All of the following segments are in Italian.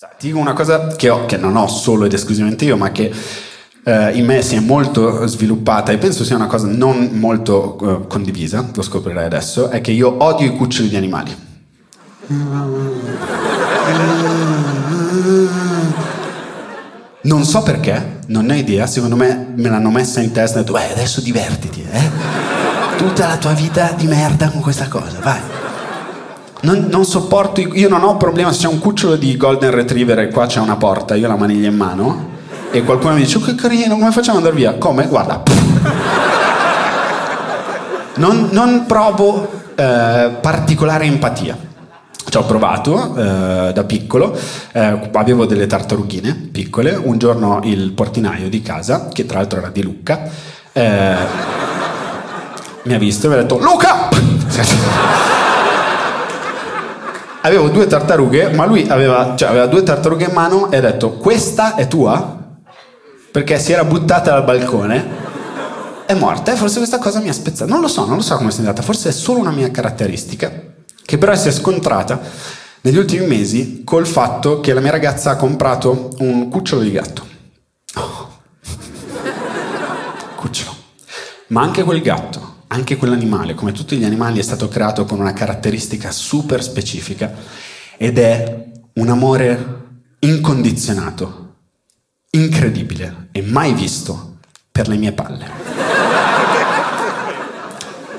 Ti dico una cosa che, ho, che non ho solo ed esclusivamente io, ma che eh, in me si è molto sviluppata e penso sia una cosa non molto eh, condivisa, lo scoprirai adesso, è che io odio i cuccioli di animali. Non so perché, non ne ho idea, secondo me me l'hanno messa in testa e ho detto, beh, adesso divertiti, eh? Tutta la tua vita di merda con questa cosa, vai. Non, non sopporto, io non ho problema se c'è un cucciolo di Golden Retriever e qua c'è una porta, io ho la maniglia in mano e qualcuno mi dice, oh, che carino, come facciamo ad andare via? Come? Guarda. Non, non provo eh, particolare empatia. Ci ho provato eh, da piccolo, eh, avevo delle tartarughine piccole, un giorno il portinaio di casa, che tra l'altro era di Lucca, eh, mi ha visto e mi ha detto Luca! avevo due tartarughe, ma lui aveva, cioè, aveva due tartarughe in mano e ha detto questa è tua? Perché si era buttata dal balcone è morta e forse questa cosa mi ha spezzato. Non lo so, non lo so come sia andata, forse è solo una mia caratteristica che però si è scontrata negli ultimi mesi col fatto che la mia ragazza ha comprato un cucciolo di gatto. Oh. Cucciolo. Ma anche quel gatto, anche quell'animale, come tutti gli animali, è stato creato con una caratteristica super specifica ed è un amore incondizionato, incredibile e mai visto per le mie palle.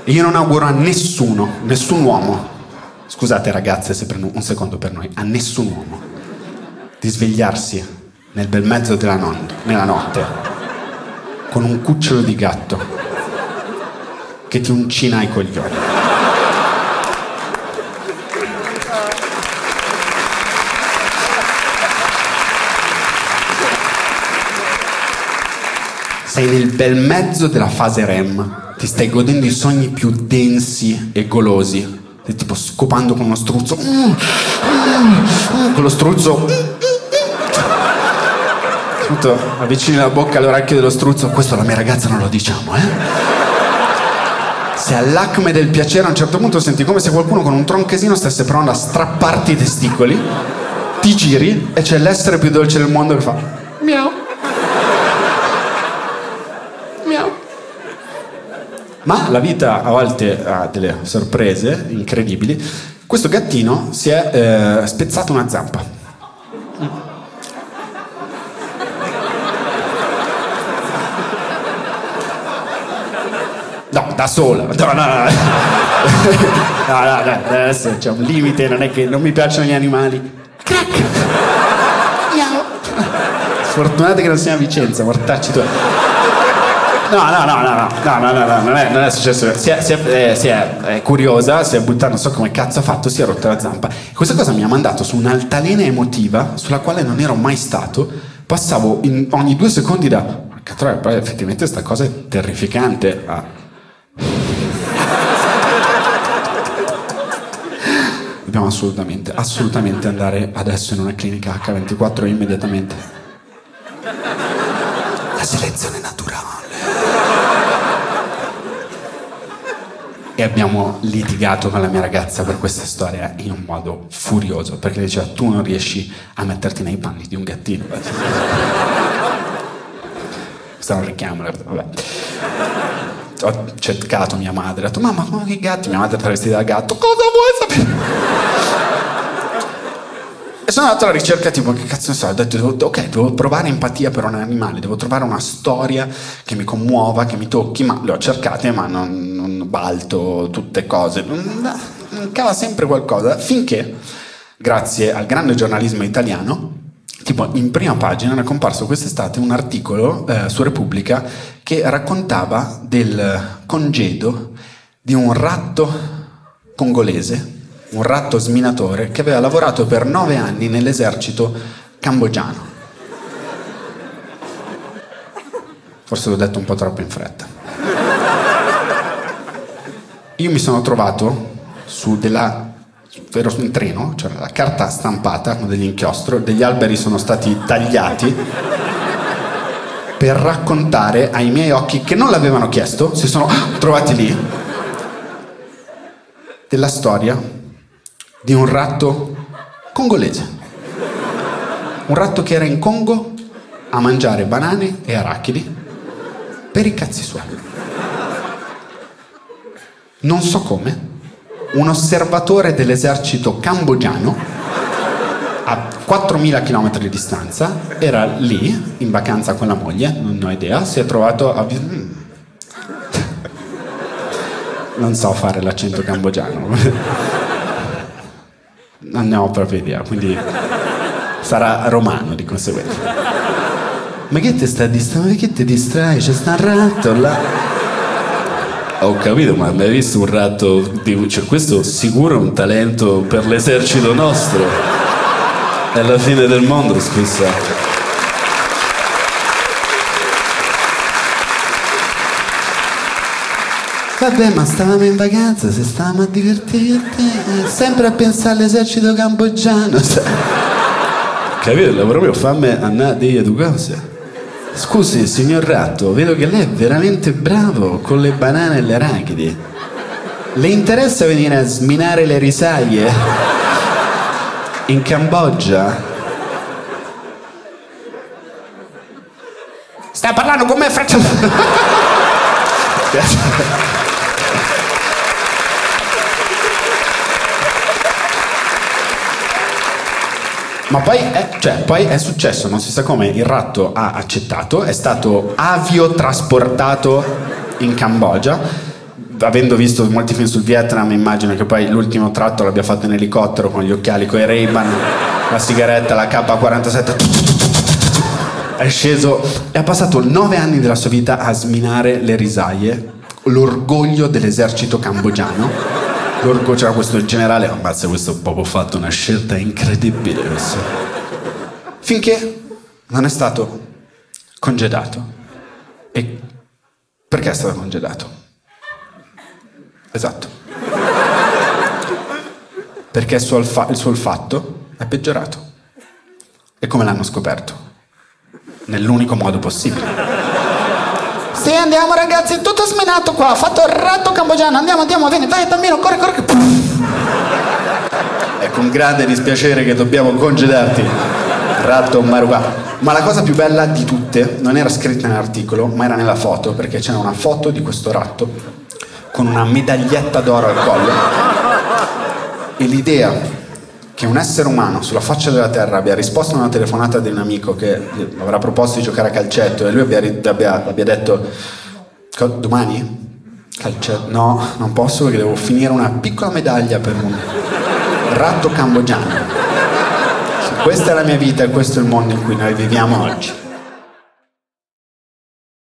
E io non auguro a nessuno, nessun uomo, scusate ragazze se prendo un secondo per noi, a nessun uomo di svegliarsi nel bel mezzo della non- nella notte con un cucciolo di gatto che ti uncina i coglioni. Sei nel bel mezzo della fase REM, ti stai godendo i sogni più densi e golosi. Tipo scopando con uno struzzo, con lo struzzo, avvicini la bocca all'orecchio dello struzzo, questo alla mia ragazza non lo diciamo, eh? Se all'acme del piacere a un certo punto senti come se qualcuno con un tronchesino stesse provando a strapparti i testicoli, ti giri e c'è l'essere più dolce del mondo che fa miau. Miau. Ma la vita a volte ha delle sorprese incredibili. Questo gattino si è eh, spezzato una zampa. No, da sola. No, no, no. no, no, no. Adesso c'è un limite, non è che non mi piacciono gli animali. Crack! Miau. Sfortunate che non sia a Vicenza, mortacci tu. No, no, no, no, no, no, no, no, no, non, è, non è successo. Si è, si è, eh, si è è curiosa, si è buttata, non so come cazzo ha fatto, si è rotta la zampa. Questa cosa mi ha mandato su un'altalena emotiva sulla quale non ero mai stato. Passavo in, ogni due secondi da. Troia, poi effettivamente questa cosa è terrificante. Ah. Dobbiamo assolutamente, assolutamente andare adesso in una clinica H24 immediatamente. La selezione naturale. E abbiamo litigato con la mia ragazza per questa storia in un modo furioso, perché diceva tu non riesci a metterti nei panni di un gattino. Questo è un richiamo, vabbè. Ho cercato mia madre, ho detto mamma, ma che gatti? Mia madre è travestita da gatto, cosa vuoi sapere? E sono andato alla ricerca, tipo, che cazzo ne so, ho detto, devo, ok, devo provare empatia per un animale, devo trovare una storia che mi commuova, che mi tocchi, ma le ho cercate, ma non, non balto tutte cose, non cava sempre qualcosa, finché, grazie al grande giornalismo italiano, tipo in prima pagina era comparso quest'estate un articolo eh, su Repubblica che raccontava del congedo di un ratto congolese un ratto sminatore che aveva lavorato per nove anni nell'esercito cambogiano. Forse l'ho detto un po' troppo in fretta. Io mi sono trovato su della ero un treno, c'era cioè la carta stampata con degli inchiostro, degli alberi sono stati tagliati per raccontare ai miei occhi che non l'avevano chiesto, si sono trovati lì, della storia di un ratto congolese. Un ratto che era in Congo a mangiare banane e arachidi per i cazzi suoi. Non so come, un osservatore dell'esercito cambogiano a 4.000 km di distanza era lì in vacanza con la moglie, non ho idea, si è trovato a... Mm. Non so fare l'accento cambogiano. Non ne ho proprio idea, quindi sarà romano di conseguenza. Ma che ti sta distraendo? Che ti distrae? C'è sta ratto là. Ho capito, ma hai visto un ratto di... Cioè, questo sicuro è un talento per l'esercito nostro. È la fine del mondo, scusa. Vabbè, ma stavamo in vacanza, se stavamo a divertirti, sempre a pensare all'esercito cambogiano. Capito? Mio, fammi andare a dire due cose. Scusi, signor Ratto, vedo che lei è veramente bravo con le banane e le arachidi. Le interessa venire a sminare le risaie in Cambogia? Stai parlando con me, fratello? Ma poi è, cioè, poi è, successo, non si sa come, il ratto ha accettato, è stato aviotrasportato in Cambogia. Avendo visto molti film sul Vietnam, immagino che poi l'ultimo tratto l'abbia fatto in elicottero con gli occhiali, con i Ray-Ban, la sigaretta, la K47. È sceso e ha passato nove anni della sua vita a sminare le risaie, l'orgoglio dell'esercito cambogiano L'orgo c'era questo generale, ammazza questo proprio fatto una scelta incredibile questo. Finché non è stato congedato. E perché è stato congedato? Esatto. Perché il suo, olfa- il suo olfatto è peggiorato. E come l'hanno scoperto? Nell'unico modo possibile. Sì, andiamo ragazzi, tutto smenato qua, ho fatto il ratto cambogiano, andiamo, andiamo, vieni, vai bambino, corri, corri. È con grande dispiacere che dobbiamo congedarti, ratto maruà. Ma la cosa più bella di tutte non era scritta nell'articolo, ma era nella foto, perché c'era una foto di questo ratto con una medaglietta d'oro al collo. E l'idea che un essere umano sulla faccia della terra abbia risposto a una telefonata di un amico che avrà proposto di giocare a calcetto e lui abbia, abbia, abbia detto domani? Calcetto? No, non posso perché devo finire una piccola medaglia per un ratto cambogiano. Questa è la mia vita e questo è il mondo in cui noi viviamo oggi.